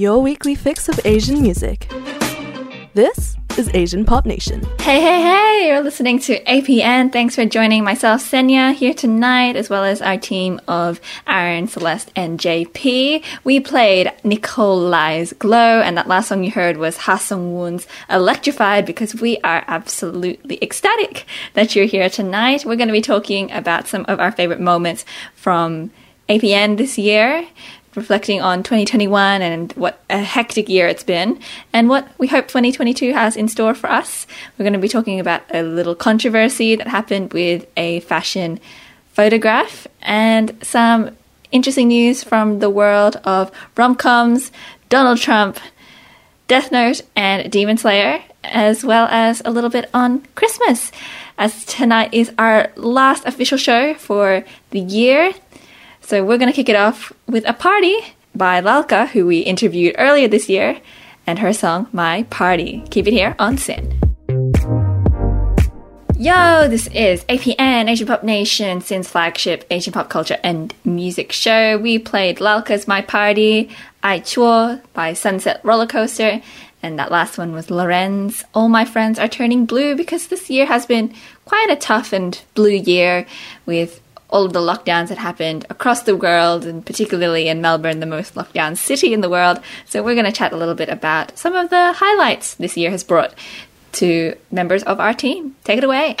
your weekly fix of Asian music. This is Asian Pop Nation. Hey, hey, hey! You're listening to APN. Thanks for joining myself, Senya, here tonight, as well as our team of Aaron, Celeste, and JP. We played Nicole Lai's Glow, and that last song you heard was Ha Sung Woon's Electrified, because we are absolutely ecstatic that you're here tonight. We're going to be talking about some of our favorite moments from APN this year reflecting on 2021 and what a hectic year it's been, and what we hope 2022 has in store for us. We're going to be talking about a little controversy that happened with a fashion photograph and some interesting news from the world of rom coms, Donald Trump, Death Note, and Demon Slayer, as well as a little bit on Christmas. As tonight is our last official show for the year, so we're going to kick it off with a party by Lalka, who we interviewed earlier this year, and her song My Party. Keep it here on SYN. Yo, this is APN, Asian Pop Nation, SYN's flagship Asian pop culture and music show. We played Lalka's My Party, I Chuo by Sunset Rollercoaster, and that last one was Lorenz. All my friends are turning blue because this year has been quite a tough and blue year with all of the lockdowns that happened across the world, and particularly in Melbourne, the most lockdown city in the world. So, we're going to chat a little bit about some of the highlights this year has brought to members of our team. Take it away.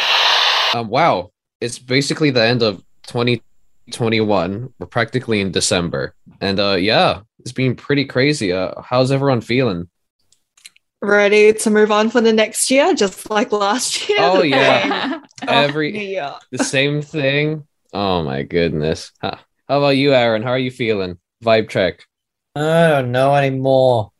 Um, wow. It's basically the end of 2021. We're practically in December. And uh, yeah, it's been pretty crazy. Uh, how's everyone feeling? ready to move on for the next year, just like last year. Oh yeah, every yeah. the same thing. Oh my goodness. Huh. How about you, Aaron? How are you feeling? Vibe check. I don't know anymore.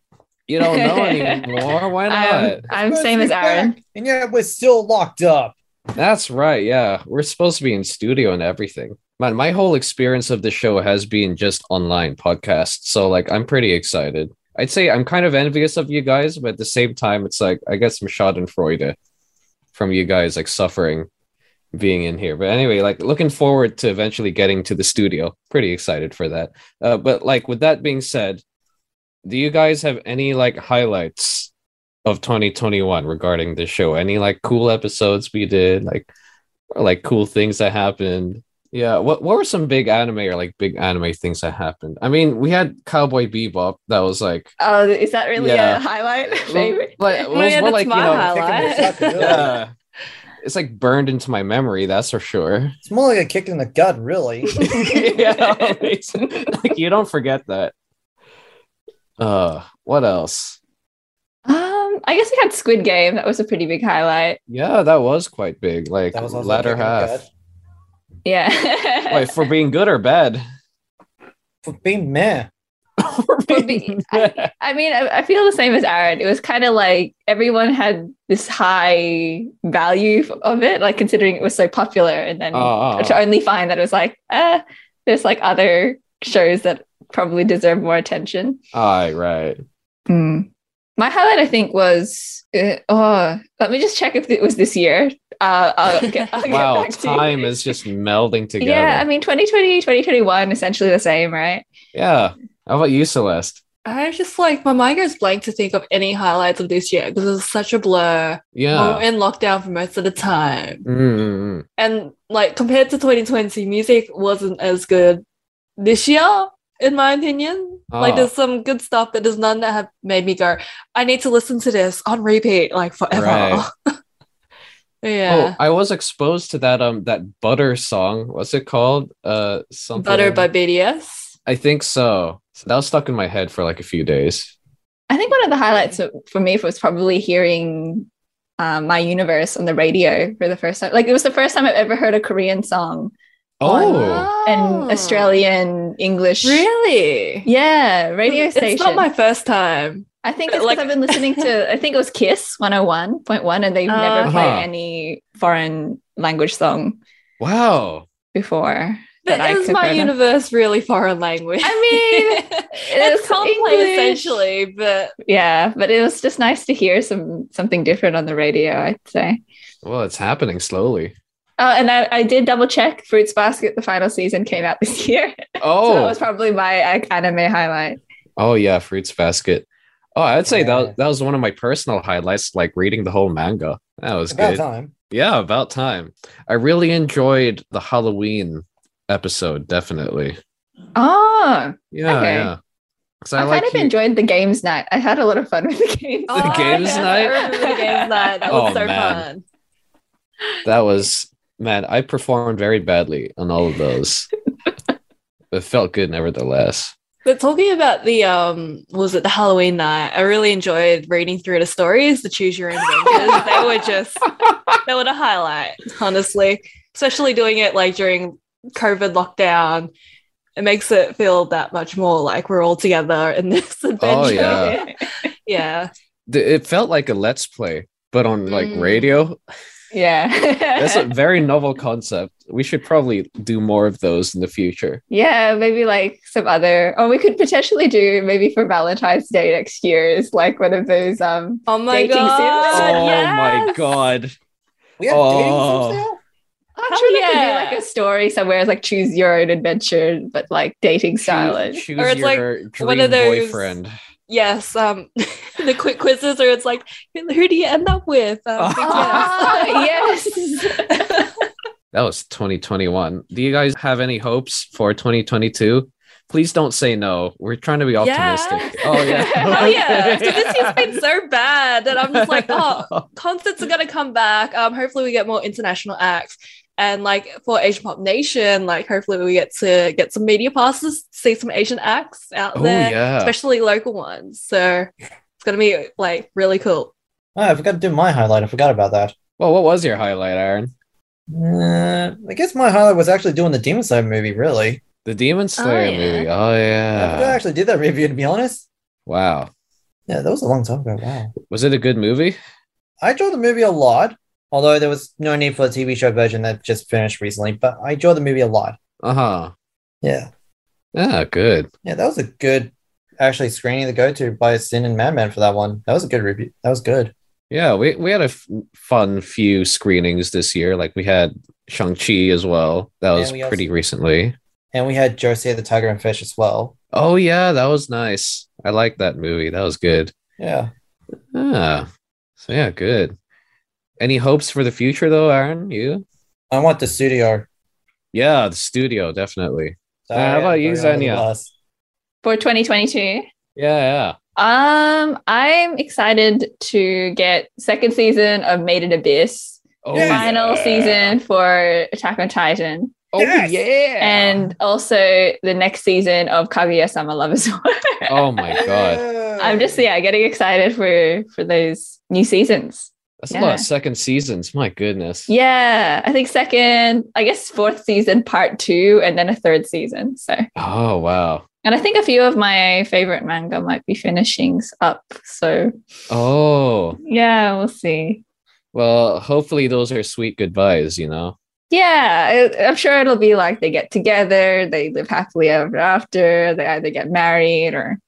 You don't know anymore? Why not? I'm, I'm same as Aaron. And yet we're still locked up. That's right. Yeah. We're supposed to be in studio and everything. Man, my whole experience of the show has been just online podcasts. So like I'm pretty excited. I'd say I'm kind of envious of you guys, but at the same time, it's like I get some Schadenfreude from you guys like suffering being in here. But anyway, like looking forward to eventually getting to the studio. Pretty excited for that. Uh, but like with that being said, do you guys have any like highlights of 2021 regarding the show? Any like cool episodes we did, like or, like cool things that happened? Yeah, what what were some big anime or like big anime things that happened? I mean, we had Cowboy Bebop. That was like, oh, is that really yeah. a highlight? Favorite? Like, it was more like you know, yeah it's like burned into my memory. That's for sure. It's more like a kick in the gut, really. yeah, like you don't forget that. Uh, what else? Um, I guess we had Squid Game. That was a pretty big highlight. Yeah, that was quite big. Like that was latter half. Yeah. Wait, for being good or bad? For being meh. I, I, mean, I, I, feel the same as Aaron. It was kind of like everyone had this high value of it, like considering it was so popular, and then uh, to only find that it was like, eh, there's like other shows that probably deserve more attention. Aye, right. Mm. My highlight, I think, was uh, oh, let me just check if it was this year. Uh, I'll get, I'll wow, time is just melding together. Yeah, I mean, 2020, 2021, essentially the same, right? Yeah. How about you, Celeste? I just like my mind goes blank to think of any highlights of this year because it was such a blur. Yeah. We in lockdown for most of the time. Mm-hmm. And like compared to 2020, music wasn't as good this year, in my opinion. Oh. Like there's some good stuff, but there's none that have made me go, I need to listen to this on repeat like forever. Right. yeah. Oh, I was exposed to that um that butter song. What's it called? Uh something Butter by BTS. I think so. So that was stuck in my head for like a few days. I think one of the highlights for me was probably hearing um, my universe on the radio for the first time. Like it was the first time I've ever heard a Korean song. Oh, an Australian English. Really? Yeah, radio it's station. It's not my first time. I think it's like I've been listening to. I think it was Kiss 101.1, and they've uh, never uh-huh. any foreign language song. Wow. Before. But is my universe really foreign language? I mean, it's complex essentially, but yeah, but it was just nice to hear some something different on the radio. I'd say. Well, it's happening slowly. Oh, and I, I did double check. Fruits Basket, the final season came out this year. Oh, so that oh. was probably my anime highlight. Oh yeah, Fruits Basket. Oh, I'd say Yeah. that that was one of my personal highlights, like reading the whole manga. That was About good. time. Yeah, about time. I really enjoyed the Halloween episode, definitely. Oh, Yeah, Okay. yeah. 'Cause I, I, like kind of he- enjoyed the games night. I had a lot of fun with the games. The games yes, night? The games night. That was Oh, so man. fun. that was man. I performed very badly on all of those. it felt good, nevertheless. But talking about the um, was it the Halloween night? I really enjoyed reading through the stories, the Choose Your Own Adventures. they were just they were the highlight, honestly. Especially doing it like during COVID lockdown, it makes it feel that much more like we're all together in this adventure. Oh, yeah. yeah. It felt like a let's play, but on like Mm. radio. yeah. That's a very novel concept. We should probably do more of those in the future. yeah, maybe like some other, or we could potentially do maybe for Valentine's Day next year is like one of those. um Oh my Dating god! sims? oh my god. We have Oh. dating sims now? I'm Hell sure there could be like a story somewhere, it's like choose your own adventure, but like dating style. Choose, choose Or it's like your dream one of those- boyfriend. Yes, um, the quick quizzes, or it's like, who who do you end up with? Um, big Ah, yes. yes. That was 2021. Do you guys have any hopes for 2022? Please don't say no. We're trying to be optimistic. Yeah. Oh yeah. Hell yeah! 'Cause this year's been so bad that I'm just like, oh, concerts are gonna come back. Um, hopefully we get more international acts. And like for Asian Pop Nation, like hopefully we get to get some media passes, see some Asian acts out Oh there, yeah. especially local ones. So it's gonna be like really cool. Oh, I forgot to do my highlight. I forgot about that. Well, what was your highlight, Aaron? Uh, I guess my highlight was actually doing the Demon Slayer movie, really. The Demon Slayer yeah. movie. Oh I I actually did that review, to be honest. Wow. Yeah, that was a long time ago. Wow. Was it a good movie? I enjoyed the movie a lot, although there was no need for a TV show version that just finished recently, but I enjoyed the movie a lot. Uh-huh. Yeah. Yeah, good. Yeah, that was a good actually screening to go to by SYN and Madman for that one. That was a good review. That was good. Yeah, we, we had a f- fun few screenings this year. Like we had Shang-Chi as well. That was we also- pretty recently. And we had Josée the Tiger and Fish as well. Oh yeah, that was nice. I like that movie. That was good. Yeah. Ah. So yeah, good. Any hopes for the future though, Aaron? You? I want the studio. Yeah, the studio, definitely. So, Uh, how about you, going on with Xenia? us. For 2022. Yeah, Um, I'm excited to get second season of Made in Abyss, Oh, final yeah. season for Attack on Titan, Oh Yes! yeah. and also the next season of Kaguya-sama Love is War. oh my god. I'm just yeah getting excited for for those new seasons. That's a lot of second seasons. My goodness. Yeah, I think second, I guess fourth season, part two, and then a third season. So, Oh wow. and I think a few of my favorite manga might be finishings up. So, Oh. yeah, we'll see. Well, hopefully those are sweet goodbyes, you know. Yeah, I'm sure it'll be like they get together, they live happily ever after, they either get married or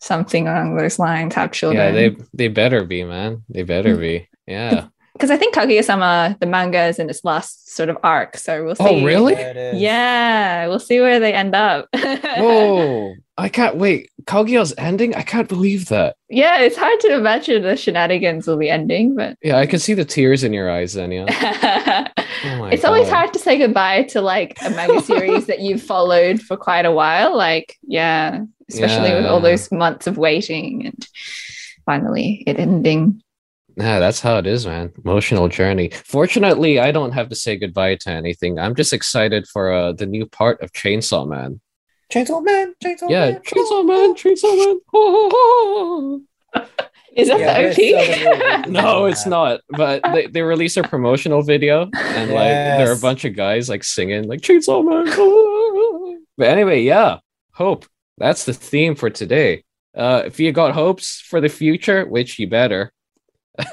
something along those lines, have children. Yeah, they they better be, man. They better mm. be. Yeah. because I think Kaguya-sama, the manga is in its last sort of arc. So we'll oh, see. Oh, really? There it is. Yeah, we'll see where they end up. Whoa. I can't wait. Kaguya's ending? I can't believe that. Yeah, it's hard to imagine the shenanigans will be ending, but Yeah, I can see the tears in your eyes, Enya. Oh my it's always hard to say goodbye to like a manga series that you've followed for quite a while. Like, yeah, especially with all those months of waiting and finally it ending. Yeah, that's how it is, man. Emotional journey. Fortunately, I don't have to say goodbye to anything. I'm just excited for uh, the new part of Chainsaw Man. Chainsaw Man, Chainsaw Man. yeah, Man. Chainsaw Man, Chainsaw Man. Oh, Is that Yeah, the it's so OP? no, it's not. But they, they released a promotional video, and like there are a bunch of guys like singing like Chainsaw Man. oh. But anyway, yeah, hope. That's the theme for today. Uh, if you got hopes for the future, which you better,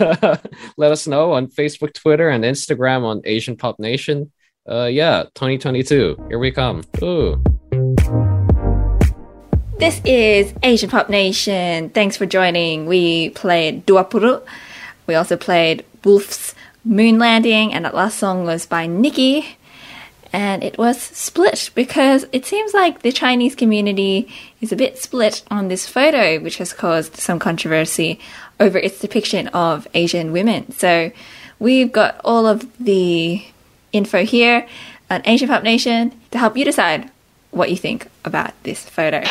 let us know on Facebook, Twitter, and Instagram on Asian Pop Nation. Uh, yeah, 2022. Here we come. Ooh. This is Asian Pop Nation. Thanks for joining. We played Duapuru. We also played Wolf's Moon Landing, and that last song was by Nikki. and it was split because it seems like the Chinese community is a bit split on this photo, which has caused some controversy over its depiction of Asian women. So we've got all of the info here on Asian Pop Nation to help you decide what you think about this photo.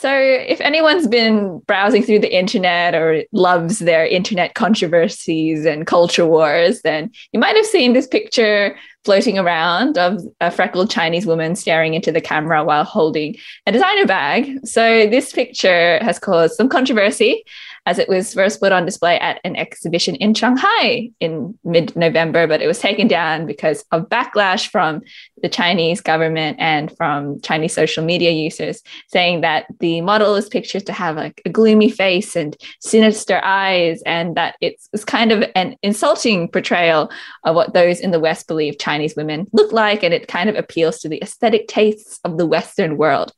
So, if anyone's been browsing through the internet or loves their internet controversies and culture wars, then you might have seen this picture floating around of a freckled Chinese woman staring into the camera while holding a designer bag. So, this picture has caused some controversy as it was first put on display at an exhibition in Shanghai in mid November, but it was taken down because of backlash from the Chinese government and from Chinese social media users saying that the model is pictured to have like a gloomy face and sinister eyes, and that it's, it's kind of an insulting portrayal of what those in the West believe Chinese women look like, and it kind of appeals to the aesthetic tastes of the Western world.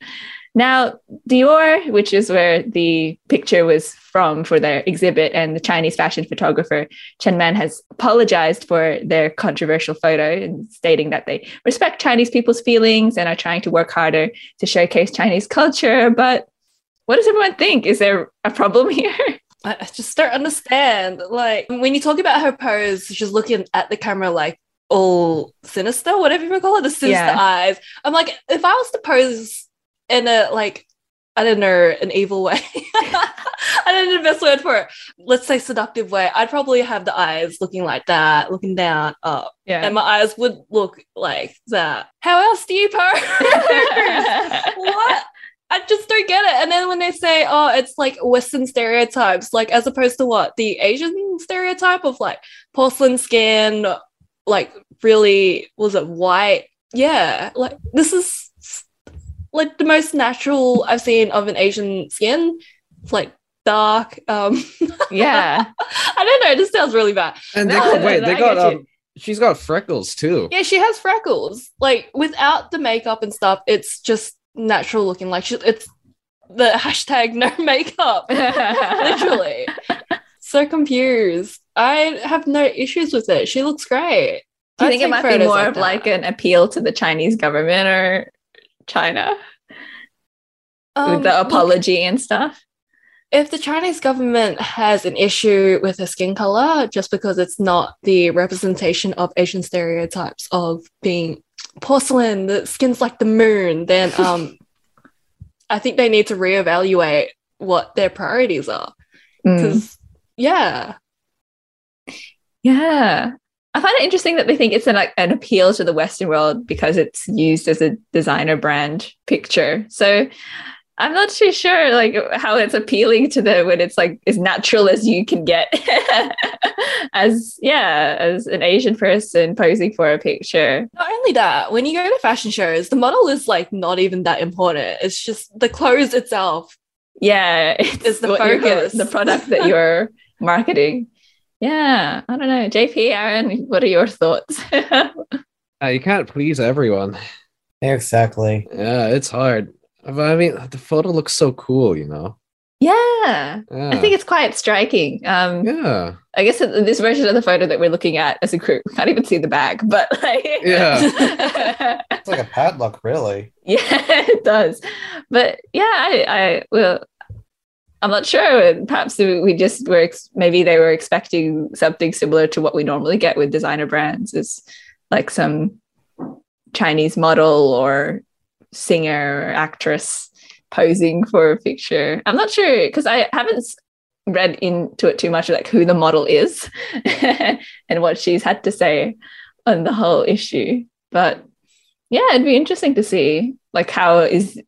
Now, Dior, which is where the picture was from for their exhibit, and the Chinese fashion photographer Chen Man has apologized for their controversial photo and stating that they respect Chinese people's feelings and are trying to work harder to showcase Chinese culture. But what does everyone think? Is there a problem here? I just don't understand. Like when you talk about her pose, she's looking at the camera like all sinister, whatever you call it, the sinister yeah. eyes. I'm like, if I was to pose in a like I don't know, an evil way. I don't know the best word for it. Let's say seductive way. I'd probably have the eyes looking like that, looking down, up. Yeah. And my eyes would look like that. How else do you pose? what? I just don't get it. And then when they say, oh, it's like Western stereotypes, like as opposed to what? The Asian stereotype of like porcelain skin, like really, was it white? Yeah. Like this is like the most natural I've seen of an Asian skin. It's like dark. Um Yeah. I don't know, it just sounds really bad. And they got wait, they got um she's got freckles too. Yeah, she has freckles. Like without the makeup and stuff, it's just natural looking. Like she, it's the hashtag no makeup. Literally. so confused. I have no issues with it. She looks great. Do you think it might be more like of that. like an appeal to the Chinese government or China um, with the apology and stuff? If the Chinese government has an issue with the skin color just because it's not the representation of Asian stereotypes of being porcelain, the skin's like the moon, then um, I think they need to reevaluate what their priorities are. Because, mm. yeah. Yeah. I find it interesting that they think it's an, like an appeal to the Western world because it's used as a designer brand picture. So I'm not too sure like how it's appealing to them when it's like as natural as you can get as yeah, as an Asian person posing for a picture. Not only that, when you go to fashion shows, the model is like not even that important. It's just the clothes itself. Yeah, it's the focus, the product that you're marketing. Yeah, I don't know. JP, Aaron, what are your thoughts? uh, you can't please everyone. Exactly. Yeah, it's hard. I mean, the photo looks so cool, you know. Yeah. yeah. I think it's quite striking. Um, yeah. I guess this version of the photo that we're looking at as a group, we can't even see the back, but like, yeah, it's like a padlock, really. Yeah, it does. But yeah, I, I will. I'm not sure. Perhaps we just were ex- maybe they were expecting something similar to what we normally get with designer brands, is like some Chinese model or singer or actress posing for a picture. I'm not sure because I haven't read into it too much, like who the model is and what she's had to say on the whole issue. But yeah, it'd be interesting to see like how is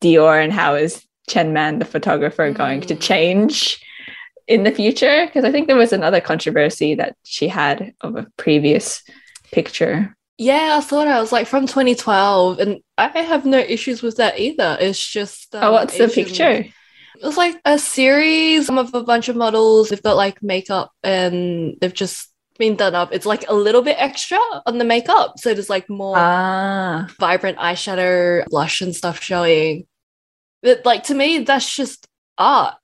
Dior and how is Chen Man, the photographer, going to mm. change in the future? Because I think there was another controversy that she had of a previous picture. Yeah, I thought I was like from 2012, and I have no issues with that either. It's just um, oh, what's Asian... the picture? It was like a series of a bunch of models. They've got like makeup, and they've just been done up. It's like a little bit extra on the makeup, so there's like more ah. vibrant eyeshadow, blush, and stuff showing. But like to me, that's just art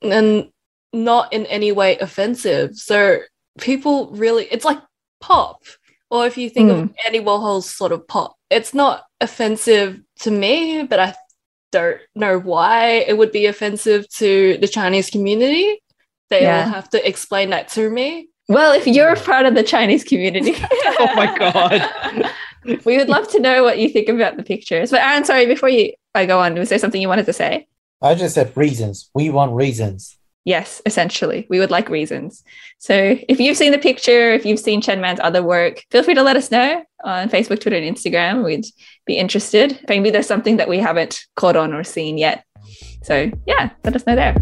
and not in any way offensive. So people really, it's like pop. Or if you think Mm. of Andy Warhol's sort of pop, it's not offensive to me, but I don't know why it would be offensive to the Chinese community. They Yeah. will have to explain that to me. Well, if you're part of the Chinese community. Oh my God. we would love to know what you think about the pictures. But Aaron, sorry, before you I go on, was there something you wanted to say? I just said reasons. We want reasons. Yes, essentially. We would like reasons. So if you've seen the picture, if you've seen Chen Man's other work, feel free to let us know on Facebook, Twitter, and Instagram. We'd be interested. Maybe there's something that we haven't caught on or seen yet. So yeah, let us know there.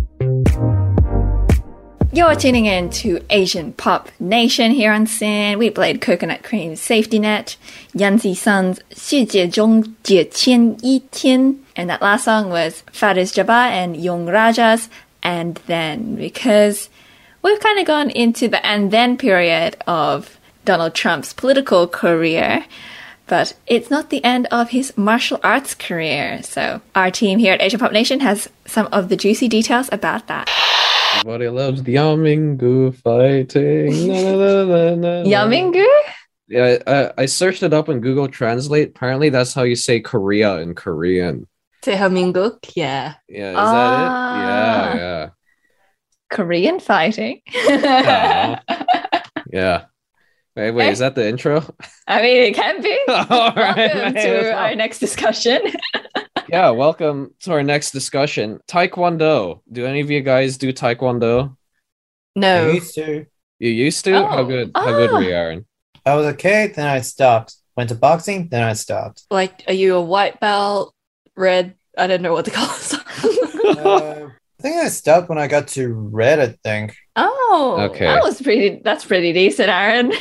You're tuning in to Asian Pop Nation here on SYN. We played Coconut Cream Safety Net, Yanzi Sun's Xi Jie Zhong Jie Qian Yi Tian, and that last song was Faris Jaba and Yong Raja's And Then, because we've kind of gone into the and then period of Donald Trump's political career but it's not the end of his martial arts career. So, our team here at Asian Pop Nation has some of the juicy details about that. Everybody loves the Yamingu fighting. Na, na, na, na, na. Yamingu? Yeah, I, I searched it up on Google Translate. Apparently, that's how you say Korea in Korean. Tehaminguk, yeah. Yeah, is Ah. that it? Yeah, yeah, Korean fighting. yeah. Wait, wait, is that the intro? I mean, it can be. All right, Welcome to our next discussion. yeah, welcome to our next discussion. Taekwondo. Do any of you guys do Taekwondo? I No. used to. You used to? How Oh, good? How good ah. were you, Aaron? I was okay, then I stopped. Went to boxing, then I stopped. Like, are you a white belt, red? I don't know what the colors are. Uh, I think I stopped when I got to red, I think. oh. Okay. That was pretty. That's pretty decent, Aaron.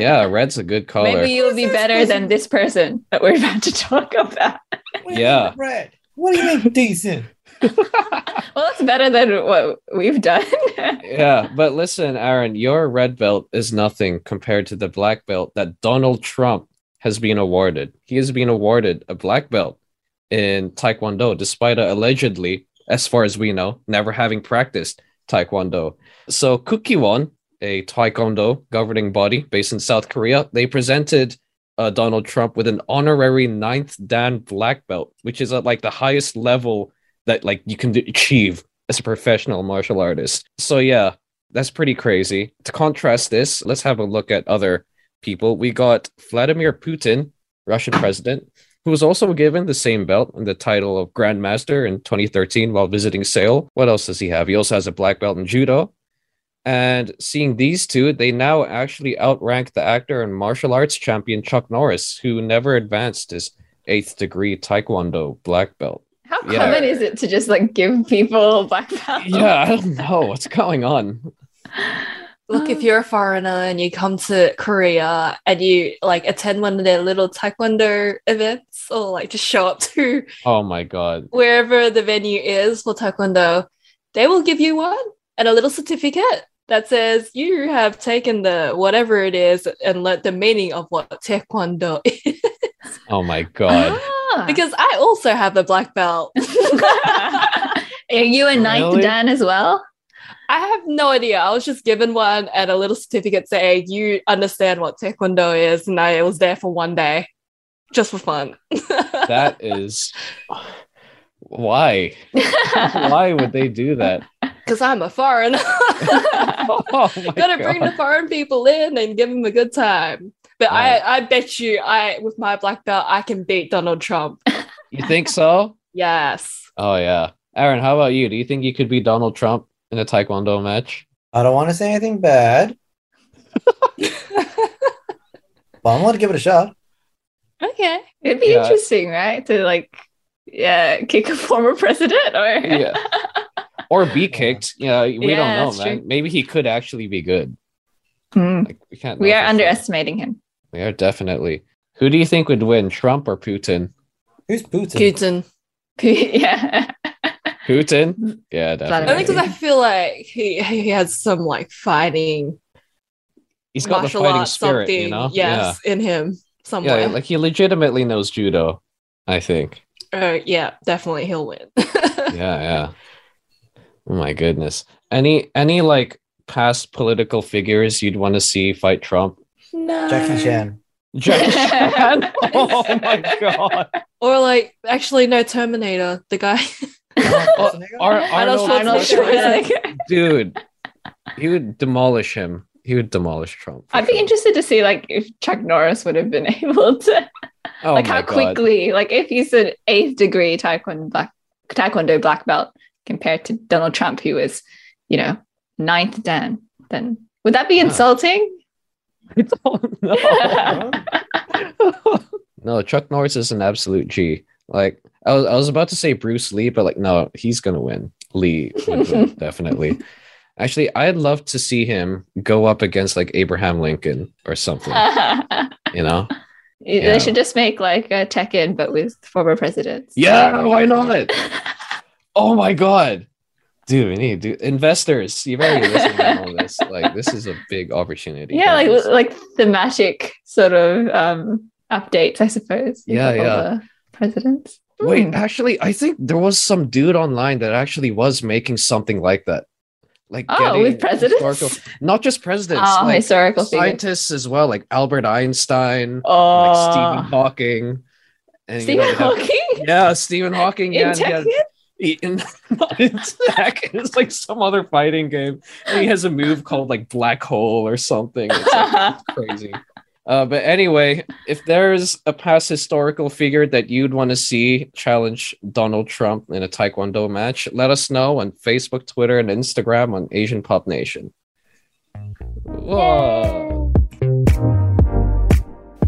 Yeah, red's a good color. Maybe you'll be better than this person that we're about to talk about. What do you Yeah. mean Red. What do you mean decent? Well, that's better than what we've done. yeah, but listen, Aaron, your red belt is nothing compared to the black belt that Donald Trump has been awarded. He has been awarded a black belt in Taekwondo, despite uh, allegedly, as far as we know, never having practiced Taekwondo. So Kukiwon, a Taekwondo governing body based in South Korea, they presented uh, Donald Trump with an honorary ninth Dan black belt, which is at like the highest level that like you can achieve as a professional martial artist. So yeah, that's pretty crazy. To contrast this, let's have a look at other people. We got Vladimir Putin, Russian president, who was also given the same belt and the title of Grand Master in 2013 while visiting Seoul. What else does he have? He also has a black belt in judo. And seeing these two, they now actually outrank the actor and martial arts champion Chuck Norris, who never advanced his eighth degree Taekwondo black belt. How Yeah. common is it to just like give people black belts? Yeah, I don't know what's going on. Look, if you're a foreigner and you come to Korea and you like attend one of their little taekwondo events or like just show up to Oh my god. wherever the venue is for taekwondo, they will give you one and a little certificate that says you have taken the whatever it is and learnt the meaning of what taekwondo is. Oh my god. Ah. because I also have a black belt. Are you a ninth Really? Dan as well? I have no idea. I was just given one and a little certificate saying you understand what taekwondo is, and I was there for one day, just for fun. That is why? Why would they do that? Because I'm a foreigner. Oh my Gotta bring the foreign people in and give them a good time. But Right. I, I bet you, I with my black belt, I can beat Donald Trump. You think so? Yes. Oh yeah. Aaron, how about you? Do you think you could be Donald Trump in a Taekwondo match? I don't want to say anything bad, but I'm going to give it a shot. Okay. It'd be Yeah. interesting, right? To like, yeah, kick a former president or Yeah. Or be kicked. Yeah, we Yeah, don't know, man. true. Maybe he could actually be good. Hmm. Like we can't We are for sure. underestimating him. We are definitely. Who do you think would win, Trump or Putin? Who's Putin? Putin. yeah. Putin? Yeah, definitely. Only because I feel like he he has some like fighting He's got the martial fighting arts spirit, something, you know? yes, in him Yeah. somewhere. Yeah, like he legitimately knows judo, I think. Uh, yeah, definitely he'll win. yeah, yeah. Oh my goodness. Any any like past political figures you'd want to see fight Trump? no. Jackie Chan. Jackie Chan. Oh my god. Or like, actually, no, Terminator, the guy. Oh, Ar- Arnold Arnold, Schwarzenegger. Schwarzenegger. dude, he would demolish him. He would demolish Trump. I'd be sure. interested to see like if Chuck Norris would have been able to Oh like my how God. quickly like if he's an eighth degree taekwondo black taekwondo black belt compared to Donald Trump who is you know ninth dan then would that be insulting I don't know. no, Chuck Norris is an absolute G. Like I was, I was about to say Bruce Lee, but like no, he's gonna win. Lee win, definitely. Actually, I'd love to see him go up against like Abraham Lincoln or something. You know? they Yeah. should just make like a Tekken but with former presidents Yeah, why not? Oh my god. Dude, we need dude, investors. You better be listening to all this. Like, this is a big opportunity. yeah like guys. like thematic sort of um updates I suppose Yeah, yeah. presidents Wait, Hmm. actually, I think there was some dude online that actually was making something like that. Like oh getting with presidents historical- not just presidents, oh like historical figures scientists as well, like Albert Einstein, oh like Stephen Hawking. And, you know, Stephen Hawking Yeah, Stephen Hawking. in Yeah, and he had- Tekken? in, not in Tekken, It's like some other fighting game. And he has a move called like Black Hole or something. It's like, crazy. Uh, but anyway, if there's a past historical figure that you'd want to see challenge Donald Trump in a Taekwondo match, let us know on Facebook, Twitter, and Instagram on Asian Pop Nation. Whoa.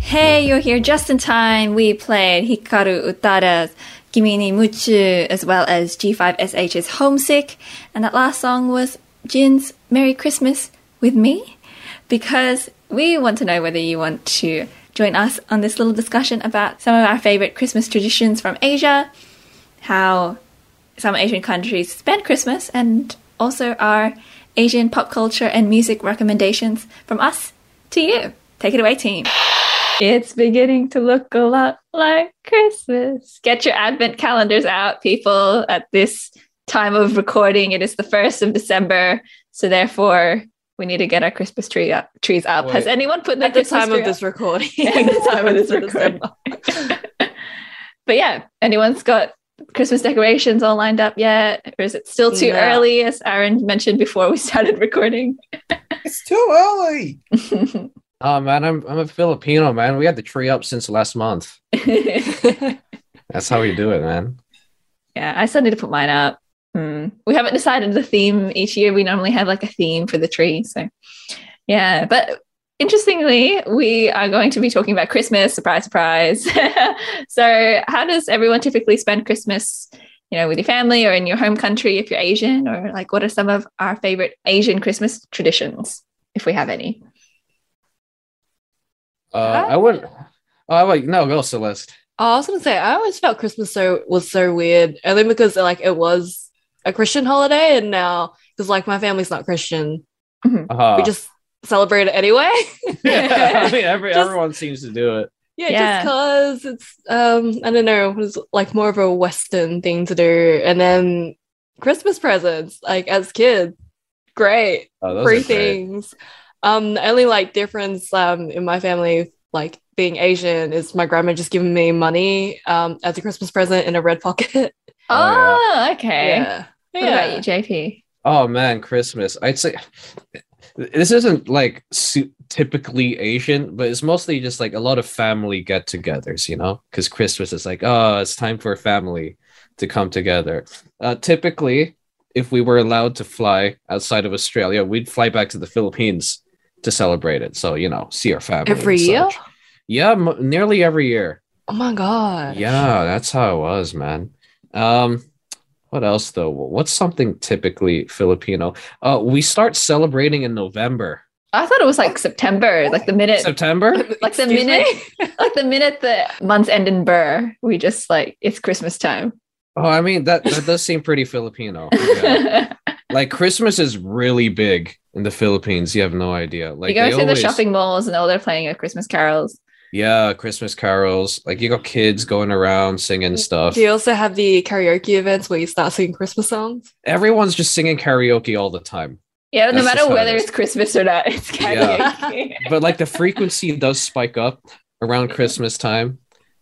Hey, you're here just in time. We played Hikaru Utada's Kimi ni Muchu as well as G5SH's Homesick. And that last song was Jin's Merry Christmas with me because we want to know whether you want to join us on this little discussion about some of our favorite Christmas traditions from Asia, how some Asian countries spend Christmas, and also our Asian pop culture and music recommendations from us to you. Take it away, team. It's beginning to look a lot like Christmas. Get your advent calendars out, people. At this time of recording, it is the 1st of December. So, therefore, we need to get our Christmas tree up, trees up. Has anyone put their At the time of this up? recording. At the time of this recording. But yeah, anyone's got Christmas decorations all lined up yet? Or is it still too No. early, as Aaron mentioned before we started recording? It's too early. Oh man, I'm I'm a Filipino man. We had the tree up since last month. That's how we do it, man. Yeah, I still need to put mine up. Hmm. We haven't decided the theme each year. We normally have like a theme for the tree. So, yeah. But interestingly, we are going to be talking about Christmas. Surprise, surprise. so, how does everyone typically spend Christmas? You know, with your family or in your home country if you're Asian, or like what are some of our favorite Asian Christmas traditions, if we have any? Uh, I wouldn't. Oh wait, no, go Celeste. Oh, I was gonna say I always felt Christmas so was so weird, only because like it was a Christian holiday, and now because like my family's not Christian, Uh, we just celebrate it anyway. yeah, I mean, every, Just- everyone seems to do it. Yeah, Yeah. just because it's um I don't know, it was like more of a Western thing to do. And then Christmas presents, like as kids, great. Oh, Free things. great. Things. Um the only like difference um in my family, like being Asian, is my grandma just giving me money um as a Christmas present in a red pocket. Oh, Oh, okay. yeah. What about you, JP? Oh man, Christmas. I'd say this isn't like su- typically Asian, but it's mostly just like a lot of family get-togethers, you know, because Christmas is like, oh, it's time for a family to come together. Uh, typically, if we were allowed to fly outside of Australia, we'd fly back to the Philippines to celebrate it. So you know, see our family Every and year? such. Yeah, m- nearly every year. Oh my god. Yeah, that's how it was, man. Um, what else though? What's something typically Filipino? Uh, we start celebrating in November, I thought it was like September, like the minute September. like the Excuse minute me? like the minute the months end in burr we just like it's christmas time Oh, I mean that that does seem pretty Filipino. Yeah. Like Christmas is really big in the Philippines. You have no idea. Like you go they to the shopping malls and all they're playing at christmas carols Yeah, Christmas carols. Like you got kids going around singing stuff. Do you also have the karaoke events where you start singing Christmas songs? Everyone's just singing karaoke all the time. yeah no That's just matter how it whether it's christmas or not it's Yeah. karaoke But like the frequency does spike up around Christmas time.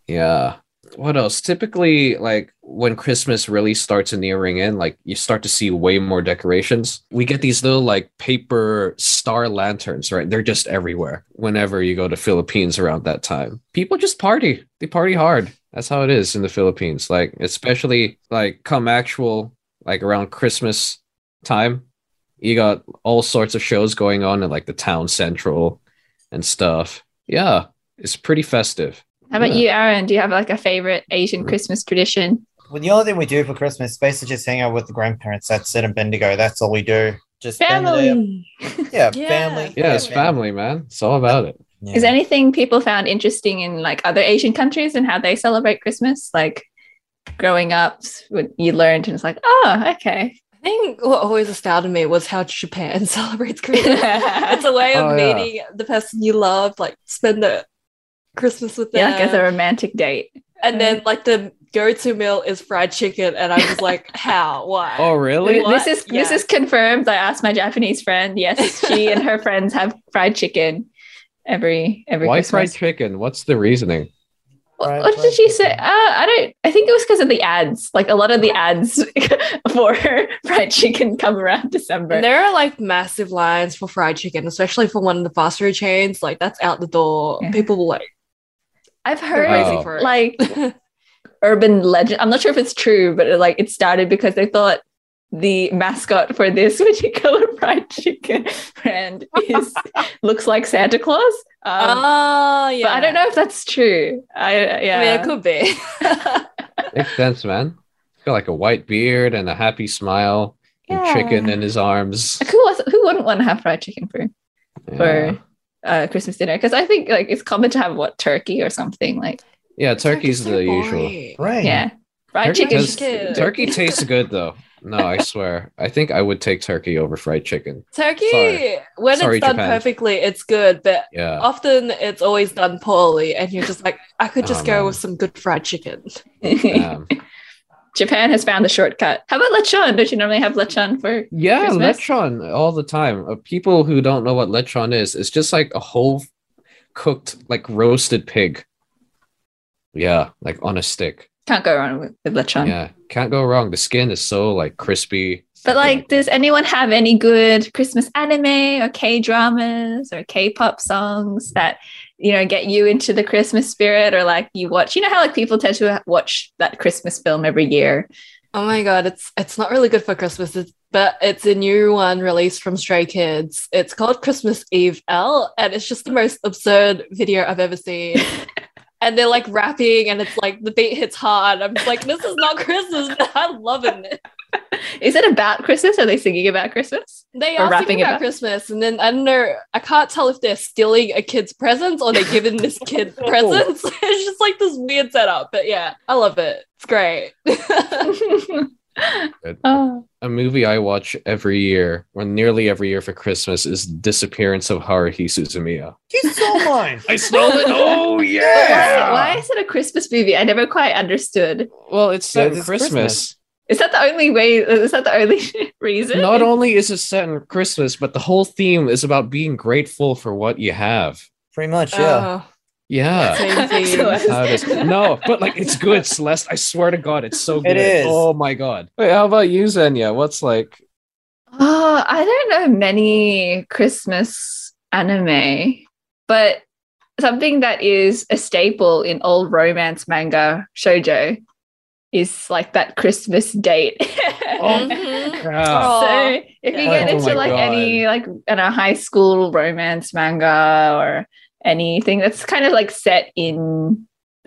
Yeah. What else? Typically, like when Christmas really starts nearing in, like you start to see way more decorations. We get these little like paper star lanterns, right? They're just everywhere whenever you go to Philippines around that time. People just party. They party hard. That's how it is in the Philippines. Like, especially like come actual like around Christmas time, you got all sorts of shows going on in like the town central and stuff. Yeah, it's pretty festive. How about Yeah. you, Aaron? Do you have like a favorite Asian Christmas tradition? Well, the only thing we do for Christmas is basically just hang out with the grandparents. That's it in Bendigo. That's all we do. Just spend the day- Family. Yeah, Yeah. family. Yeah, it's family, man. It's all about it. Yeah. Is anything people found interesting in like other Asian countries and how they celebrate Christmas? Like growing up, what you learned and it's like, oh, okay. I think what always astounded me was how Japan celebrates Christmas. it's a way of Oh, yeah. meeting the person you love, like spend the Christmas with them. Yeah, like as a romantic date. and then like the go-to meal is fried chicken, and I was like, how? Why? Oh, really? What? This is this is confirmed. I asked my Japanese friend. Yes, she and her friends have fried chicken every every Why Christmas. fried chicken? What's the reasoning? What, Fried- what did fried she say? Uh. I don't. I think it was because of the ads. Like a lot of the ads for fried chicken come around December. And there are like massive lines for fried chicken, especially for one of the fast food chains. Like that's out the door. Yeah. People will like I've heard crazy Wow. for it. like urban legend. I'm not sure if it's true, but it, like it started because they thought the mascot for this particular fried chicken brand is looks like Santa Claus. Um, oh yeah. But I don't know if that's true. I yeah. I mean, it could be. Makes sense, man. He's got like a white beard and a happy smile and chicken in his arms. Like, who was who wouldn't want to have fried chicken for Yeah, for uh, Christmas dinner? Because I think like it's common to have what turkey or something like yeah turkey's the usual. Right. yeah fried Turkey, chicken. does- turkey tastes good though. No, I swear. I think I would take turkey over fried chicken. Turkey, Sorry. when Sorry, it's done Japan. perfectly, it's good, but Yeah. often it's always done poorly, and you're just like, I could just Oh, go man. with some good fried chicken. Um, Japan has found the shortcut. How about lechon? Don't you normally have lechon for? yeah, Christmas? lechon all the time. Uh, people who don't know what lechon is, it's just like a whole cooked, like roasted pig. Yeah, like on a stick. Can't go wrong with, with lechon. Yeah, can't go wrong. The skin is so like crispy. But like, does anyone have any good Christmas anime or K dramas or K pop songs that you know get you into the Christmas spirit, or like you watch? You know how like people tend to watch that Christmas film every year. Oh my god, it's it's not really good for Christmas, it's, but it's a new one released from Stray Kids. It's called Christmas EveL, and it's just the most absurd video I've ever seen. and they're like rapping, and it's like the beat hits hard. I'm just like, this is not Christmas, but I'm loving it. Is it about Christmas? Are they singing about Christmas? They Or are rapping rapping about about- Christmas, and then I don't know. I can't tell if they're stealing a kid's presents or they're giving this kid presents. it's just like this weird setup, but yeah, I love it. It's great. oh, a movie I watch every year, or nearly every year for Christmas, is Disappearance of Haruhi Suzumiya. You stole mine. I stole it. Oh Yeah. why is it a Christmas movie? I never quite understood. Well, it's set Yeah, it's Christmas. Christmas. Is that the only way? Is that the only reason? Not only is it set in Christmas, but the whole theme is about being grateful for what you have. Pretty much, yeah. Oh, Yeah. same thing. So That's how it is. No, but like it's good, Celeste. I swear to God, it's so good. is. Oh my God. Wait, how about you, Zenya? What's like? Oh, I don't know many Christmas anime, but something that is a staple in old romance manga shoujo is like that Christmas date. Oh, so if you get Oh into like God. any like in a high school romance manga or anything that's kind of like set in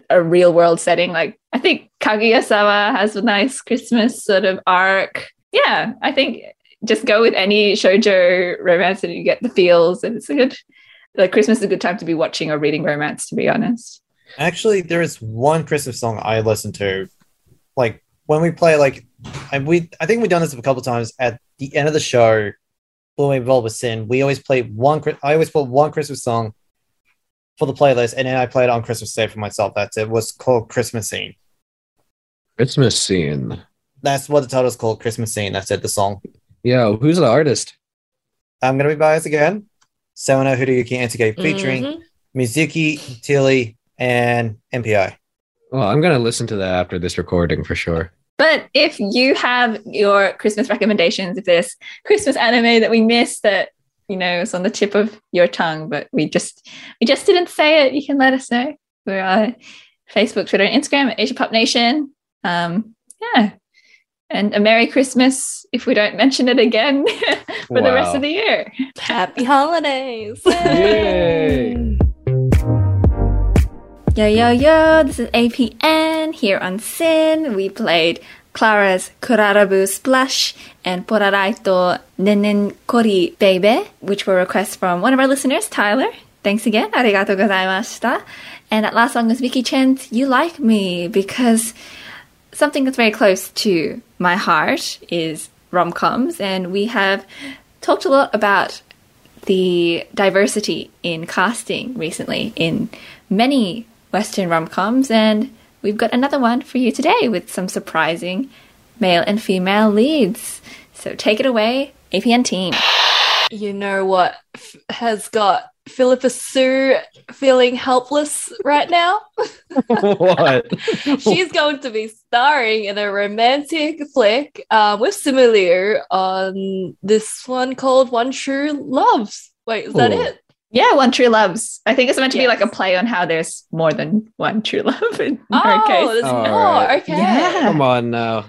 a real world setting, like I think Kaguya-sama has a nice Christmas sort of arc. Yeah, I think just go with any shoujo romance and you get the feels and it's a good like Christmas is a good time to be watching or reading romance to be honest. Actually, there is one Christmas song I listen to. Like when we play, like, and we, I think we've done this a couple times at the end of the show. When we involve with SYN, we always play one. I always put one Christmas song for the playlist, and then I play it on Christmas Day for myself. That's it. Was called Christmas Scene. Christmas scene. That's what the title's called. Christmas Scene. That's it. The song. Yeah, who's the artist? I'm gonna be biased again. Sawano Hiroyuki Ansuke featuring Mhm. Mizuki, Tilly, and MPI. Well, I'm gonna listen to that after this recording for sure. But if you have your Christmas recommendations, if there's Christmas anime that we missed that you know is on the tip of your tongue, but we just we just didn't say it, you can let us know. We're on Facebook, Twitter, and Instagram at Asia Pop Nation. Um, yeah. And a Merry Christmas if we don't mention it again for the rest of the year. Happy holidays. Yay! Yo, yo, yo, this is APN here on SYN. We played Clara's Kurarabu Splash and Poraraito Nenen Kori Baby, which were requests from one of our listeners, Tyler. Thanks again. Arigato gozaimashita. And that last song was Vicky Chen's You Like Me because something that's very close to my heart is rom coms, and we have talked a lot about the diversity in casting recently in many Western rom coms, and we've got another one for you today with some surprising male and female leads. So take it away, APN team. you know what f- has got Phillipa Soo feeling helpless right now? what? She's going to be starring in a romantic flick um, with Simu Liu on this one called One True Loves. Wait, is that Ooh. it? Yeah, One True Loves. I think it's meant to be like a play on how there's more than one true love in her Oh, case. there's All more. right. Okay. Yeah. Come on now.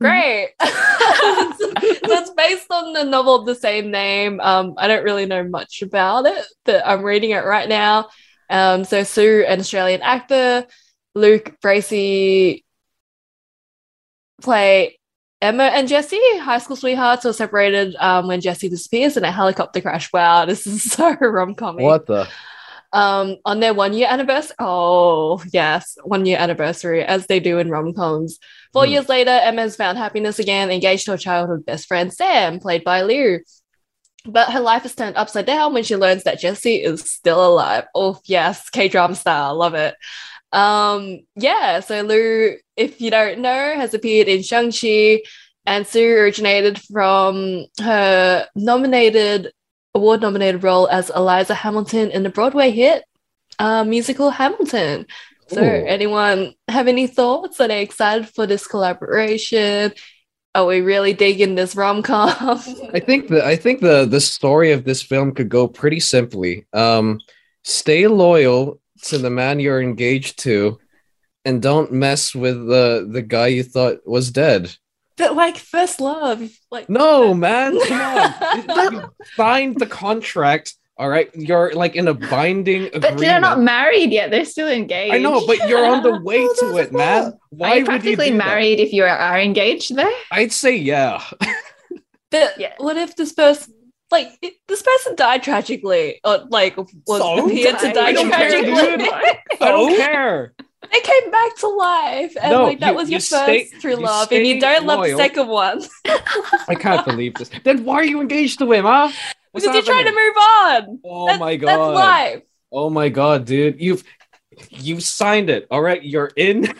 Great. so it's based on the novel of the same name. Um, I don't really know much about it, but I'm reading it right now. Um, so Soo, an Australian actor, Luke Bracey play Emma and Jesse, high school sweethearts who are separated um, when Jesse disappears in a helicopter crash. Wow, this is so rom com What the? um, on their one year anniversary. Oh, yes, one year anniversary, as they do in rom coms. Four Hmm. years later, Emma's found happiness again, engaged to her childhood best friend Sam, played by Liu. But her life is turned upside down when she learns that Jesse is still alive. Oh, yes, K drama style, love it. Um, yeah, so Liu, if you don't know, has appeared in Shang-Chi, and Soo originated from her nominated award nominated role as Eliza Hamilton in the Broadway hit uh, musical Hamilton. So, Ooh. anyone have any thoughts? Are they excited for this collaboration? Are we really digging this rom com? I think the I think the the story of this film could go pretty simply. Um, stay loyal to the man you're engaged to, and don't mess with the the guy you thought was dead. but like first love, like No, man, come signed the contract. All right, you're like in a binding agreement. But they're not married yet. They're still engaged. I know, but you're on the way oh, to it, man. Why Are you would practically do that? married if you are, are engaged there? I'd say yeah. But Yeah. what if this person, like, it- this person died tragically, or like was So? appeared to I die don't care, tragically? I don't care. they came back to life, and No, like that you- was you your first stay- true you love, and you don't love the second one I can't believe this. Then why are you engaged to him, huh? What's because you're trying to move on. Oh That's- my That's god. life. Oh my god, dude. You've you signed it. All right, you're in.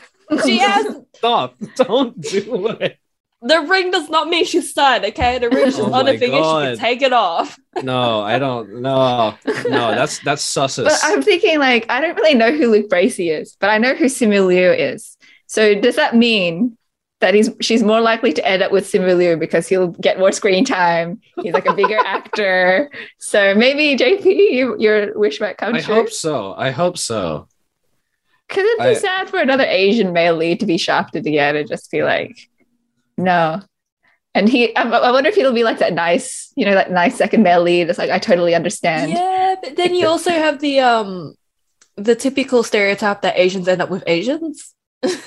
She has Stop. Don't do it. The ring does not mean she's signed. Okay, the ring is just Oh on her my finger. She can take it off. No, I don't. No, no. That's that's sussus. But I'm thinking, like, I don't really know who Luke Bracey is, but I know who Simu Liu is. So does that mean that he's she's more likely to end up with Simu Liu because he'll get more screen time? He's like a bigger actor. So maybe JP, you, your wish might come I true. I hope so. I hope so. Because it be I- sad for another Asian male lead to be shafted again and just be like, no? And he, I, I wonder if he'll be like that nice, you know, that nice second male lead. It's like I totally understand. Yeah, but then you also have the um the typical stereotype that Asians end up with Asians.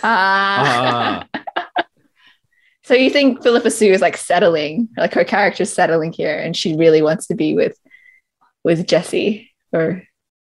Ah. Ah. so you think Phillipa Soo is like settling, like her character's settling here, and she really wants to be with with Jesse or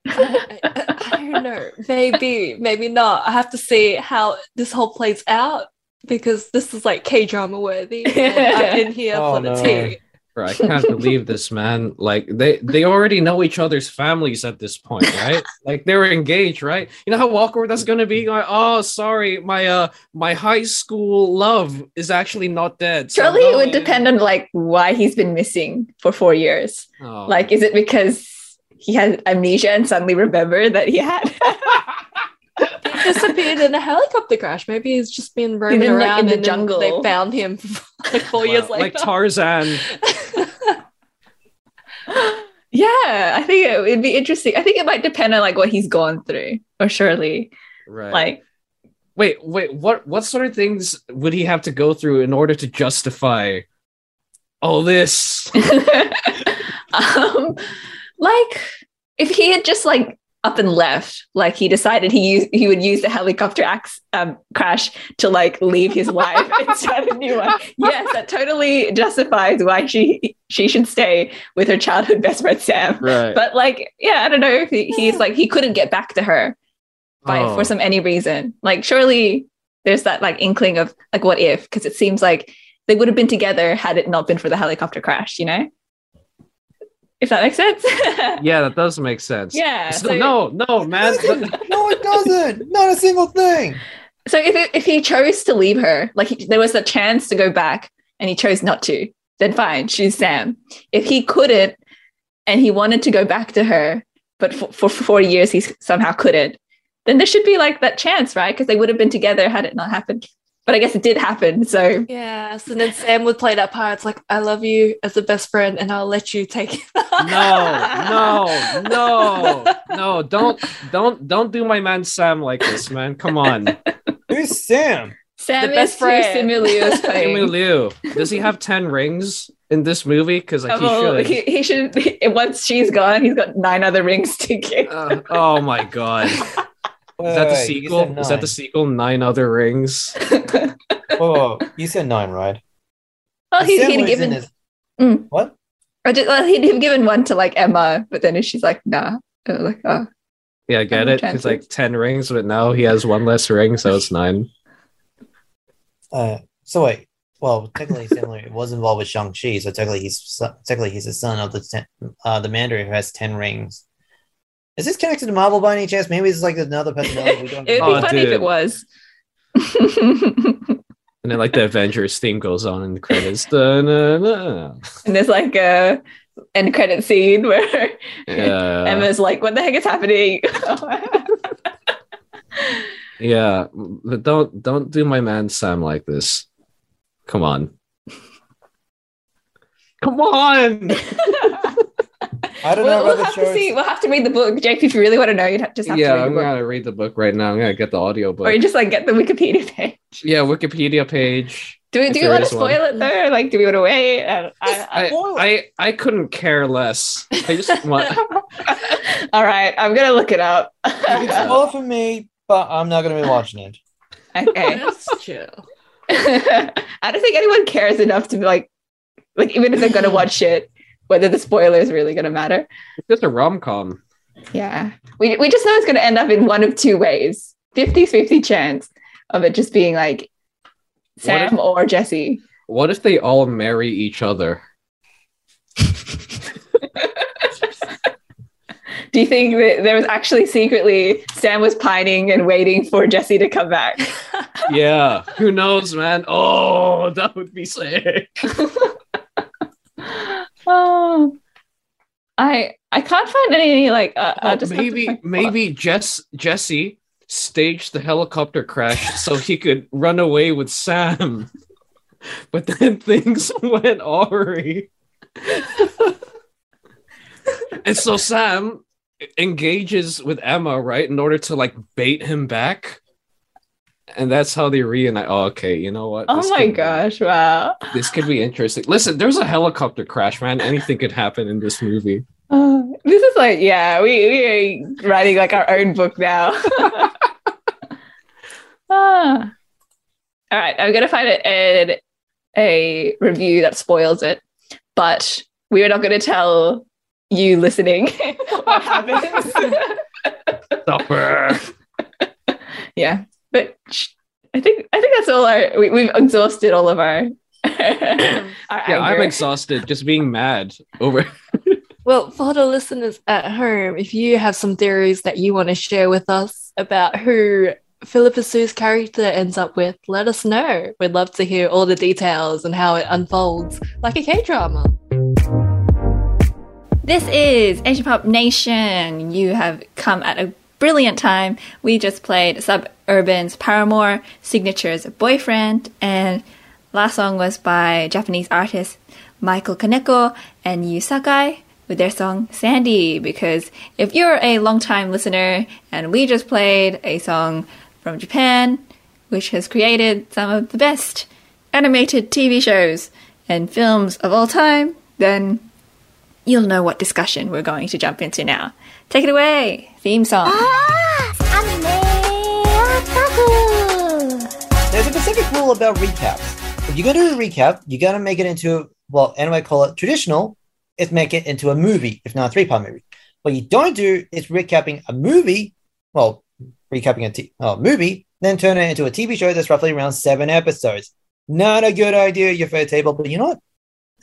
I, I- I don't know. Maybe, maybe not. I have to see how this whole plays out because this is like K drama worthy. I'm in here Oh, for the no. tea. Bro, I can't believe this, man. Like they they already know each other's families at this point, right? like they were engaged, right? You know how awkward that's gonna be. Like, oh, sorry, my uh my high school love is actually not dead. so surely it no, would depend on like why he's been missing for four years. Oh, Like, is it because he had amnesia and suddenly remembered that he had. he disappeared in a helicopter crash. Maybe he's just been roaming been, like, around in the jungle. They found him like four years later. like Tarzan. yeah, I think it would be interesting. I think it might depend on like what he's gone through, or surely Right. like wait, wait, what what sort of things would he have to go through in order to justify all this? um, like if he had just like up and left, like he decided he used he would use the helicopter ax- um, crash to like leave his wife and start a new one. Yes, that totally justifies why she she should stay with her childhood best friend Sam. Right. But like, yeah, I don't know if he, he's like he couldn't get back to her by Oh. for some any reason. Like surely there's that like inkling of like what if because it seems like they would have been together had it not been for the helicopter crash, you know? If that makes sense. yeah, that does make sense. Yeah, So, so- no, no, man. no, it doesn't. Not a single thing. So if it, if he chose to leave her, like he, there was a chance to go back and he chose not to, then fine, she's Sam. If he couldn't and he wanted to go back to her, but for, for 40 years he somehow couldn't, then there should be like that chance, right? Because they would have been together had it not happened. But I guess it did happen. So Yes, and then Sam would play that part. It's like, I love you as a best friend, and I'll let you take it. no, no, no, no! Don't, don't, don't do my man Sam like this, man. Come on, Who's Sam? Sam The best is friend. friend. Simulius Simu playing. Liu. Does he have ten rings in this movie? Because like, he Oh, should. he, he should. Once she's gone, he's got nine other rings to give. Uh, oh my god! Is Wait, that the wait, you sequel? said Is that the nine. sequel? Nine other rings. Whoa, whoa, you said nine, right? well, he, Sam he'd was in given. his- Mm. What? I just, well, he'd have given one to like Emma, but then she's like, nah. I was like, oh. Yeah, I get Other it. It's like ten rings, but now he has one less ring, so it's nine. Uh, so wait. Well, technically, Sam Liu was involved with Shang Chi, so technically he's son- technically he's the son of the ten, uh, the Mandarin who has ten rings. Is this connected to Marvel by any chance? Maybe it's like another personality we don't. It would Oh, be funny if oh, it was. And then like the Avengers theme goes on in the credits. Da-na-na. and there's like a end credit scene where Yeah. Emma's like, what the heck is happening? Yeah, but don't don't do my man Sam like this. Come on. Come on. I don't we'll, know we'll the have to see. We'll have to read the book. JP, if you really want to know, you'd have- just have yeah, to read I'm the book. gonna read the book right now. I'm gonna get the audio book. Or you just like get the Wikipedia page. yeah, Wikipedia page. Do we, do we want to is one. spoil it though? Like, do we want to wait? I, I, I, I I couldn't care less. I just want. All right, I'm gonna look it up. You can spoil it for me, but I'm not going to be watching it. okay. That's true. I don't think anyone cares enough to be like, like even if they're gonna watch it, whether the spoiler is really gonna matter. It's just a rom com. Yeah, we we just know it's gonna end up in one of two ways: 50-50 chance of it just being like Sam or Jesse. What if they all marry each other? Do you think that there was actually secretly Sam was pining and waiting for Jesse to come back? Yeah, who knows, man? Oh, that would be sick. oh, I I can't find any like. Uh, Oh, maybe maybe Jess Jesse staged the helicopter crash so he could run away with Sam. But then things went awry. and so Sam engages with Emma, right, in order to like bait him back. And that's how they reunite. Oh, okay, you know what? Oh my could be- gosh! Wow. this could be interesting. Listen, there's a helicopter crash, man. Anything could happen in this movie. Oh, this is like, yeah, we we are writing like our own book now. ah. All right, I'm gonna find it a, a review that spoils it, but we are not gonna tell you listening what happens. Supper. yeah, but sh- I think I think that's all our we, we've exhausted all of our. our Yeah, I'm exhausted just being mad over. Well, for the listeners at home, if you have some theories that you want to share with us about who Phillipa Soo's character ends up with, let us know. We'd love to hear all the details and how it unfolds like a K drama. This is Asian Pop Nation. You have come at a brilliant time. We just played Suburban's Paramore, Signature's Boyfriend, and last song was by Japanese artist Michael Kaneko and Yu Sakai with their song Sandy. Because if you're a long-time listener and we just played a song from Japan, which has created some of the best animated TV shows and films of all time, then you'll know what discussion we're going to jump into now. Take it away, theme song. Ah, There's a specific rule about recaps. If you're gonna do a recap, you gotta make it into well, anime call it traditional, is make it into a movie, if not a three-part movie. What you don't do is recapping a movie, well, recapping a t- oh, movie, then turn it into a TV show that's roughly around seven episodes. Not a good idea, your fair table, but you know what?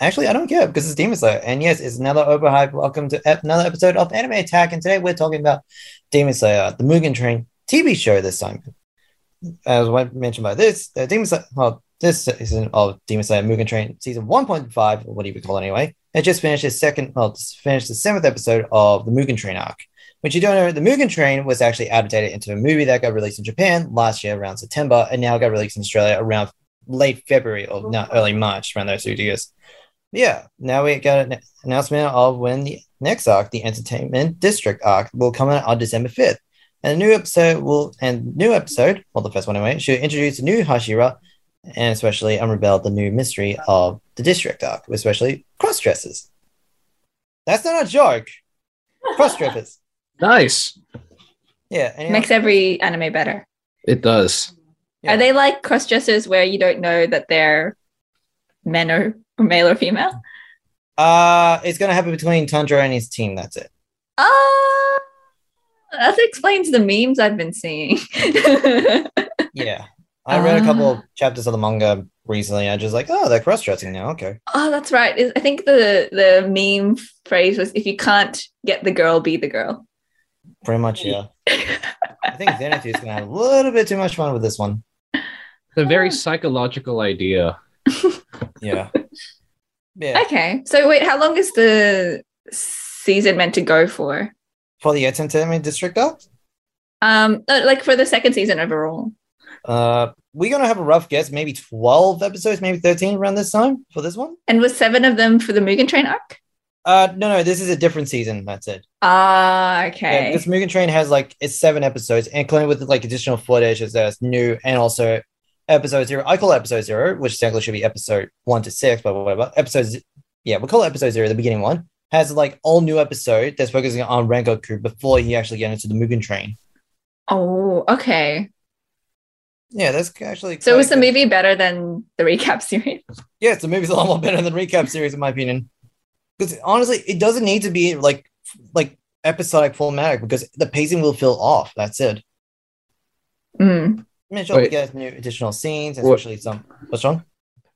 Actually, I don't care because it's Demon Slayer. And yes, it's another overhype. Welcome to another episode of Anime Attack. And today we're talking about Demon Slayer, the Mugen Train TV show this time. As I mentioned by this, the Demon Slayer, well, this season of Demon Slayer Mugen Train season 1.5, or what do you call it anyway, it just finished its second, well, finished the seventh episode of the Mugen Train arc. Which you don't know, the Mugen Train was actually adapted into a movie that got released in Japan last year around September, and now got released in Australia around late February or not early March, around those two years. Yeah, now we got an announcement of when the next arc, the Entertainment District arc, will come out on December 5th. And a new episode will, and new episode, well, the first one anyway, should introduce a new Hashira and especially unreveal the new mystery of the District arc, especially cross dressers. That's not a joke. Cross dressers. Nice. Yeah. anyhow- Makes every anime better. It does. Yeah. Are they like cross dressers where you don't know that they're men or, or male or female? Uh, it's gonna happen between Tundra and his team. That's it. Ah, that explains the memes I've been seeing. Yeah, I read a couple Ah. of chapters of the manga recently. I just like, oh, they're cross dressing now. Okay. oh, that's right. I think the the meme phrase was if you can't get the girl, be the girl. Pretty much, yeah. I think Zenitsu is gonna have a little bit too much fun with this one. It's a very psychological idea. Yeah. Yeah. Okay, so wait, how long is the season meant to go for? For the Entertainment District arc, Um, uh, like for the second season overall. uh, we're gonna have a rough guess, maybe twelve episodes, maybe thirteen around this time for this one. And was seven of them for the Mugen Train arc? Uh, no, no, this is a different season. That's it. Ah, Yeah, okay. this Mugen Train has like it's seven episodes, and including with like additional footage as that's new, and also episode zero. I call it episode zero, which technically should be episode one to six, but whatever. Episodes, yeah, we'll call it episode zero, the beginning one. Has like all new episode that's focusing on Rengoku before he actually gets into the Mugen Train. oh, okay. Yeah, that's actually. So was the movie better than the recap series? Yes, the movie's a lot more better than the recap series, in my opinion. Because honestly, it doesn't need to be like like episodic formatic because the pacing will feel off. That's it. Mm. Sure, Wait. get new additional scenes, What- especially some. What's wrong?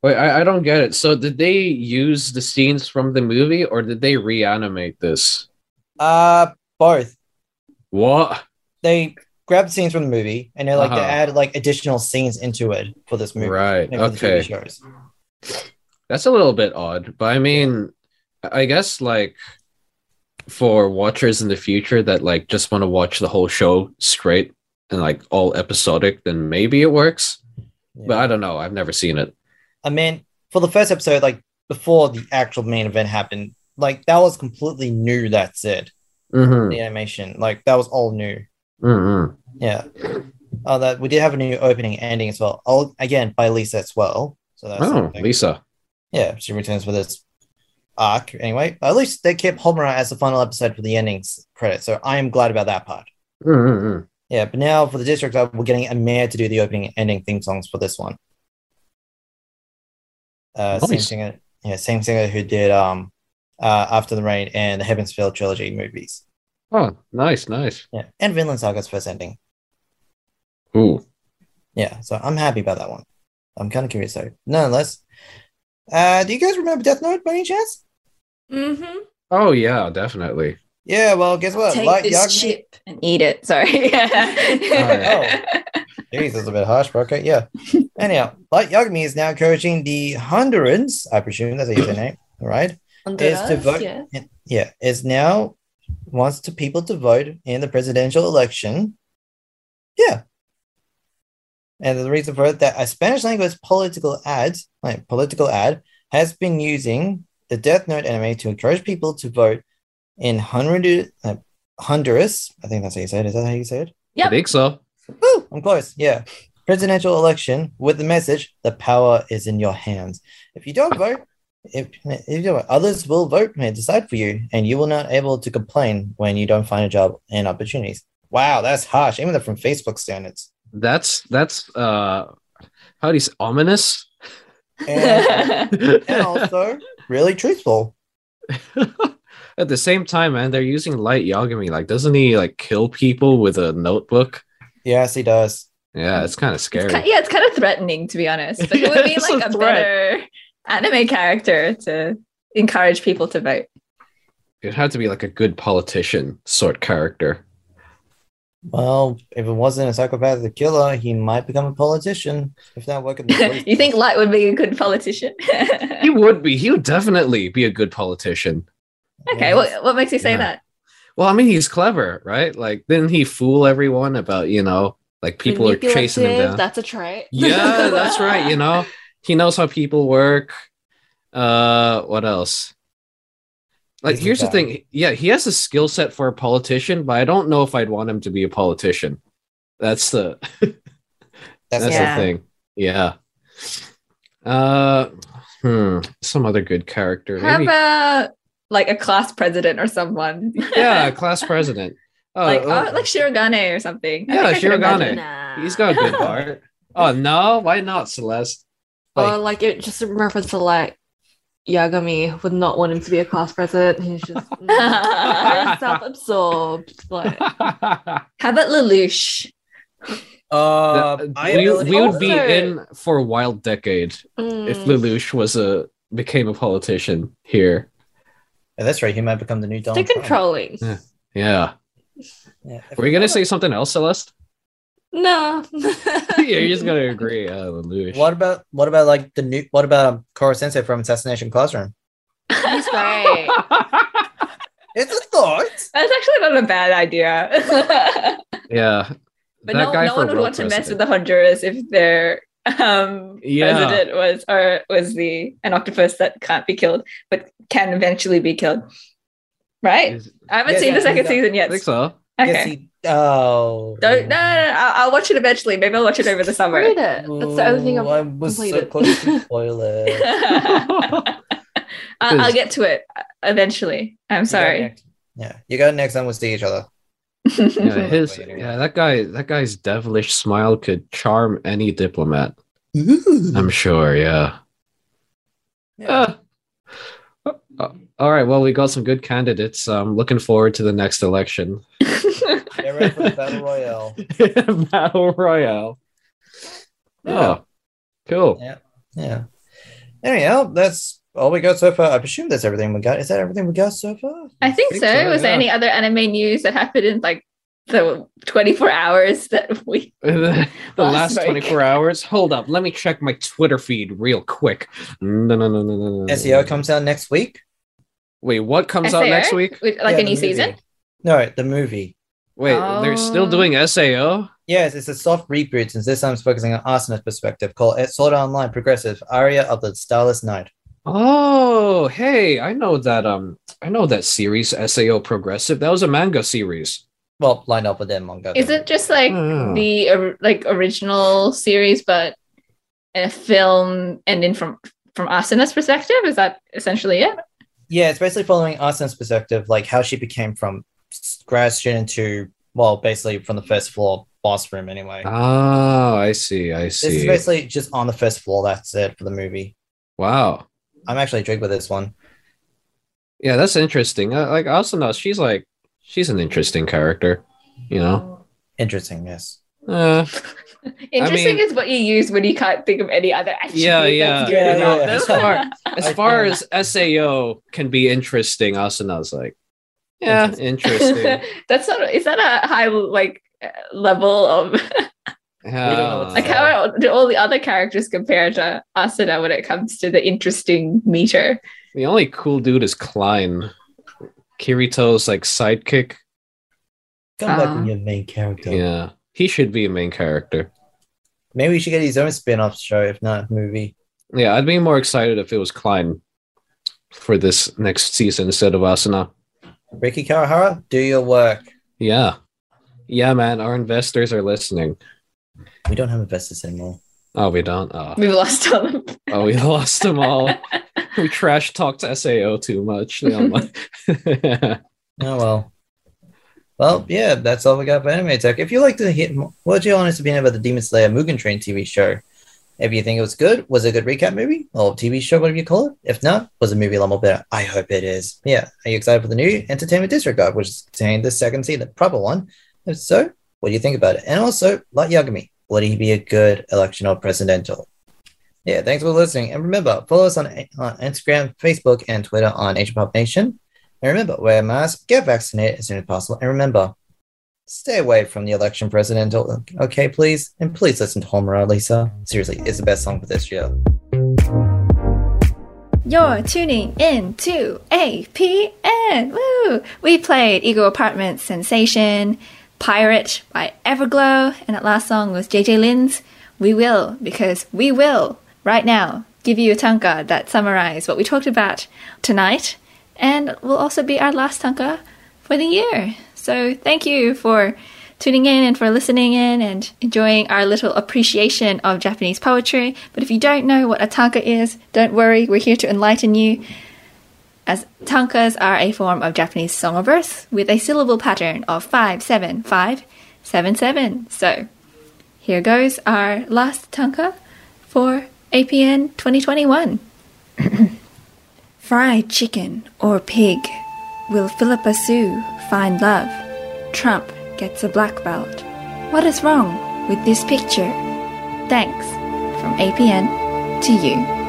Wait, I, I don't get it. So did they use the scenes from the movie or did they reanimate this? Uh, both. What? They grabbed scenes from the movie and they like they Uh-huh. added like additional scenes into it for this movie. Right. and for the Okay. That's a little bit odd, but I mean, I guess like for watchers in the future that like just want to watch the whole show straight and like all episodic, then maybe it works. But I don't know. I've never seen it. I mean, for the first episode, like before the actual main event happened, like that was completely new. That's it. Mm-hmm. The animation, like that was all new. Mm-hmm. Yeah. Oh, that we did have a new opening ending as well. Oh, again by Lisa as well. So that's Oh, something. Lisa. Yeah, she returns for this arc anyway. At least they kept Homura as the final episode for the endings credit, so I am glad about that part. Mm-hmm. Yeah, but now for the district, arc, we're getting Aimer to do the opening and ending theme songs for this one. Uh, same singer, yeah, same singer who did um, uh, After the Rain and the Heaven's Feel trilogy movies. Oh, nice, nice. Yeah, and Vinland Saga's first ending. Ooh. Yeah, so I'm happy about that one. I'm kind of curious though. Nonetheless, uh, do you guys remember Death Note by any chance? Mm-hmm. Oh yeah, definitely. Yeah, well, guess what? Take Light this Yagami- chip. and eat it. Sorry. Yeah. oh, Jeez, that's a bit harsh, but okay, yeah. Anyhow, Light Yagami is now coaching the Hondurans, I presume that's how you say name, right? is to Honduras, vote. yeah. Yeah, is now wants to people to vote in the presidential election. Yeah. And the reason for it that a Spanish language political ad, like political ad, has been using the Death Note anime to encourage people to vote in Honduras. Uh, Honduras, I think that's how you say it. Is that how you say it? I think so. Woo, I'm close. Yeah. Presidential election with the message the power is in your hands. If you don't vote, if, if you don't, others will vote and decide for you, and you will not able to complain when you don't find a job and opportunities. Wow, that's harsh, even from Facebook standards. That's that's uh how do you say ominous? And, and also really truthful. At the same time, man, they're using Light Yagami. Like, doesn't he like kill people with a notebook? Yes, he does. Yeah, it's kind of It's scary. ki- yeah, it's kind of threatening to be honest. But it would be like a a better anime character to encourage people to vote. It had to be like a good politician sort character. Well, if it wasn't a psychopathic killer, he might become a politician. If not working, you think. Light would be a good politician? He would be. He would definitely be a good politician. Okay, Yes. what, what makes you say Yeah. that? Well, I mean, he's clever, right? Like, didn't he fool everyone about you know, like people are chasing him Manipulative, down? That's a trait. yeah, that's right. You know, he knows how people work. Uh, what else? Like, He's a here's the guy. thing. Yeah, he has a skill set for a politician, but I don't know if I'd want him to be a politician. That's the That's, that's Yeah. the thing. Yeah. Uh, hmm. Some other good character. How Maybe. about like a class president or someone? yeah, class president. Oh, like oh, oh, like Shirogane or something. Yeah, think I Shirogane. Nah. he's got a good heart. Oh no, why not, Celeste? Or like it just in reference to like Yagami would not want him to be a class president. He's just very self-absorbed. Like How about Lelouch? Uh, The- we, ability- we would be in for a wild decade if mm, Lelouch was a became a politician here. Yeah, that's right. He might become the new stick Donald Trump. controlling. Yeah. Yeah. Yeah. Were you gonna say something else, Celeste? No. yeah, you're just gonna agree. Uh, Lelouch. What about what about like the new? What about um, Koro Sensei from Assassination Classroom? He's great. It's a thought. That's actually not a bad idea. yeah. but that no, guy no one would world want to mess with the Honduras if their um, Yeah. president was or was the an octopus that can't be killed but can eventually be killed. Right? Is- I haven't Yes, seen the second he's- season I yet. think so. Okay. Yes, he. Oh. Don't, no, no, no, I'll, I'll watch it eventually. Maybe I'll watch it over the summer. Read it. That's the only thing I've I was so completed. close to spoil it. I'll, I'll get to it eventually. I'm You sorry. next- Yeah, you got it next time we'll see each other. Yeah, his yeah, that guy that guy's devilish smile could charm any diplomat. I'm sure, yeah. Yeah. Uh, uh, all right, well, we got some good candidates. I'm looking forward to the next election. Get ready for the battle royale. Battle Royale. Oh, cool. Yeah, yeah. Anyhow, that's all we got so far. I presume that's everything we got. Is that everything we got so far? I think, think so. so, Was there any other anime news that happened in like the 24 hours that we? the Last last week. 24 hours. Hold up. Let me check my Twitter feed real quick. No, no, no, no, no, no. SAO comes out next week. Wait, what comes out next week? With, like Yeah, a new movie. season? No, the movie. Wait, they're still Oh. doing SAO? Yes, it's a soft reboot since this time it's focusing on Asuna's perspective called Sword Online Progressive Aria of the Starless Night. Oh, hey, I know that um I know that series SAO Progressive. That was a manga series. Well, lined up with that manga. Is it just like Oh. the or- like original series, but a film ending from from Asuna's perspective? Is that essentially it? Yeah, it's basically following Asuna's perspective, like how she became from grad student to, well, basically from the first floor boss room anyway. Oh, I see. I see. This is basically just on the first floor. That's it for the movie. Wow. I'm actually intrigued with this one. Yeah, that's interesting. Uh, like Asuna, she's like she's an interesting character, you know. Interesting, yes. Uh, Interesting mean- is what you use when you can't think of any other attribute Yeah, yeah. good Yeah, yeah. as far as I far as SAO can be interesting, Asuna's like, yeah, interesting. that's not is that a high like uh, level of know what's like how do all the other characters compare to Asuna when it comes to the interesting meter? The only cool dude is Klein, Kirito's like sidekick. Come back Ah. with your main character. Yeah, he should be a main character. Maybe we should get his own spin-off show, if not movie. Yeah, I'd be more excited if it was Klein for this next season instead of Asuna. Reki Kawahara, do your work. Yeah, yeah, man. Our investors are listening. We don't have investors anymore. Oh, we don't. Ah. Oh, We've lost all them. oh we lost them all. we trash talked Sao too much. They don't like- Oh well. Well, yeah, that's all we got for Anime Attack. If you like to hear what's your honest opinion about the Demon Slayer Mugen Train TV show? If you think it was good, was it a good recap movie or TV show, whatever you call it? If not, was the movie a lot more better? I hope it is. Yeah. Are you excited for the new Entertainment District arc, which is contained the second season, the proper one? If so, what do you think about it? And also, like Yagami, would he be a good election or presidential? Yeah, thanks for listening. And remember, follow us on, on Instagram, Facebook, and Twitter on Asian Pop Nation. And remember, wear a mask, get vaccinated as soon as possible. And remember, stay away from the election presidential, okay, please? And please listen to Homura, Lisa. Seriously, it's the best song for this year. You're tuning in to APN. Woo! We played Ego Apartment Sensation, Pirate by Everglow, and that last song was JJ Lin's We Will, because we will, right now, give you a tanka that summarizes what we talked about tonight, and will also be our last tanka for the year. So thank you for tuning in and for listening in and enjoying our little appreciation of Japanese poetry. But if you don't know what a tanka is, don't worry, we're here to enlighten you. As tankas are a form of Japanese song of verse with a syllable pattern of 5 7 5 7 7. So here goes our last tanka for APN 2021. Fried chicken or pig? Will Phillipa Soo find love? Trump gets a black belt. What is wrong with this picture? Thanks from APN to you.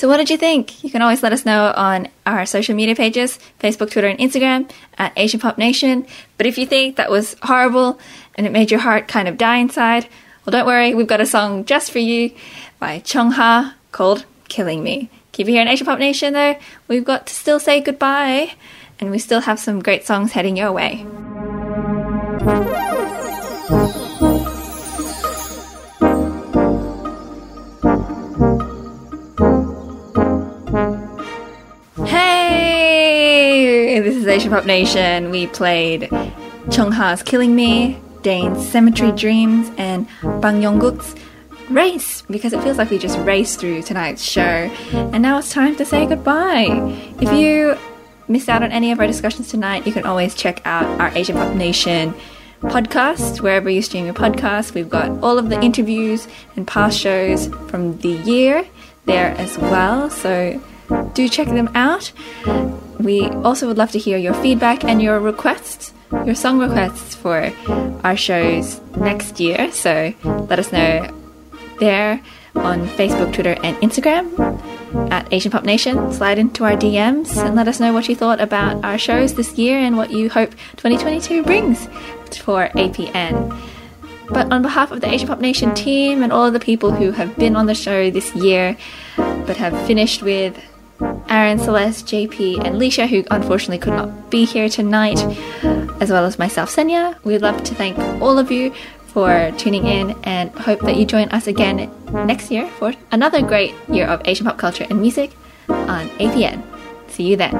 So, what did you think? You can always let us know on our social media pages Facebook, Twitter, and Instagram at Asian Pop Nation. But if you think that was horrible and it made your heart kind of die inside, well, don't worry, we've got a song just for you by Chung Ha called Killing Me. Keep it here in Asian Pop Nation, though. We've got to still say goodbye, and we still have some great songs heading your way. Pop Nation. We played Chung Ha's Killing Me, Dane's Cemetery Dreams, and Bang Yongguk's Race, because it feels like we just raced through tonight's show. And now it's time to say goodbye. If you missed out on any of our discussions tonight, you can always check out our Asian Pop Nation podcast, wherever you stream your podcast. We've got all of the interviews and past shows from the year there as well. So do check them out. We also would love to hear your feedback and your requests, your song requests for our shows next year. So let us know there on Facebook, Twitter, and Instagram at Asian Pop Nation. Slide into our DMs and let us know what you thought about our shows this year and what you hope 2022 brings for APN. But on behalf of the Asian Pop Nation team and all of the people who have been on the show this year but have finished with Aaron, Celeste, JP, and Leisha, who unfortunately could not be here tonight, as well as myself, Senya. We'd love to thank all of you for tuning in and hope that you join us again next year for another great year of Asian pop culture and music on APN. See you then.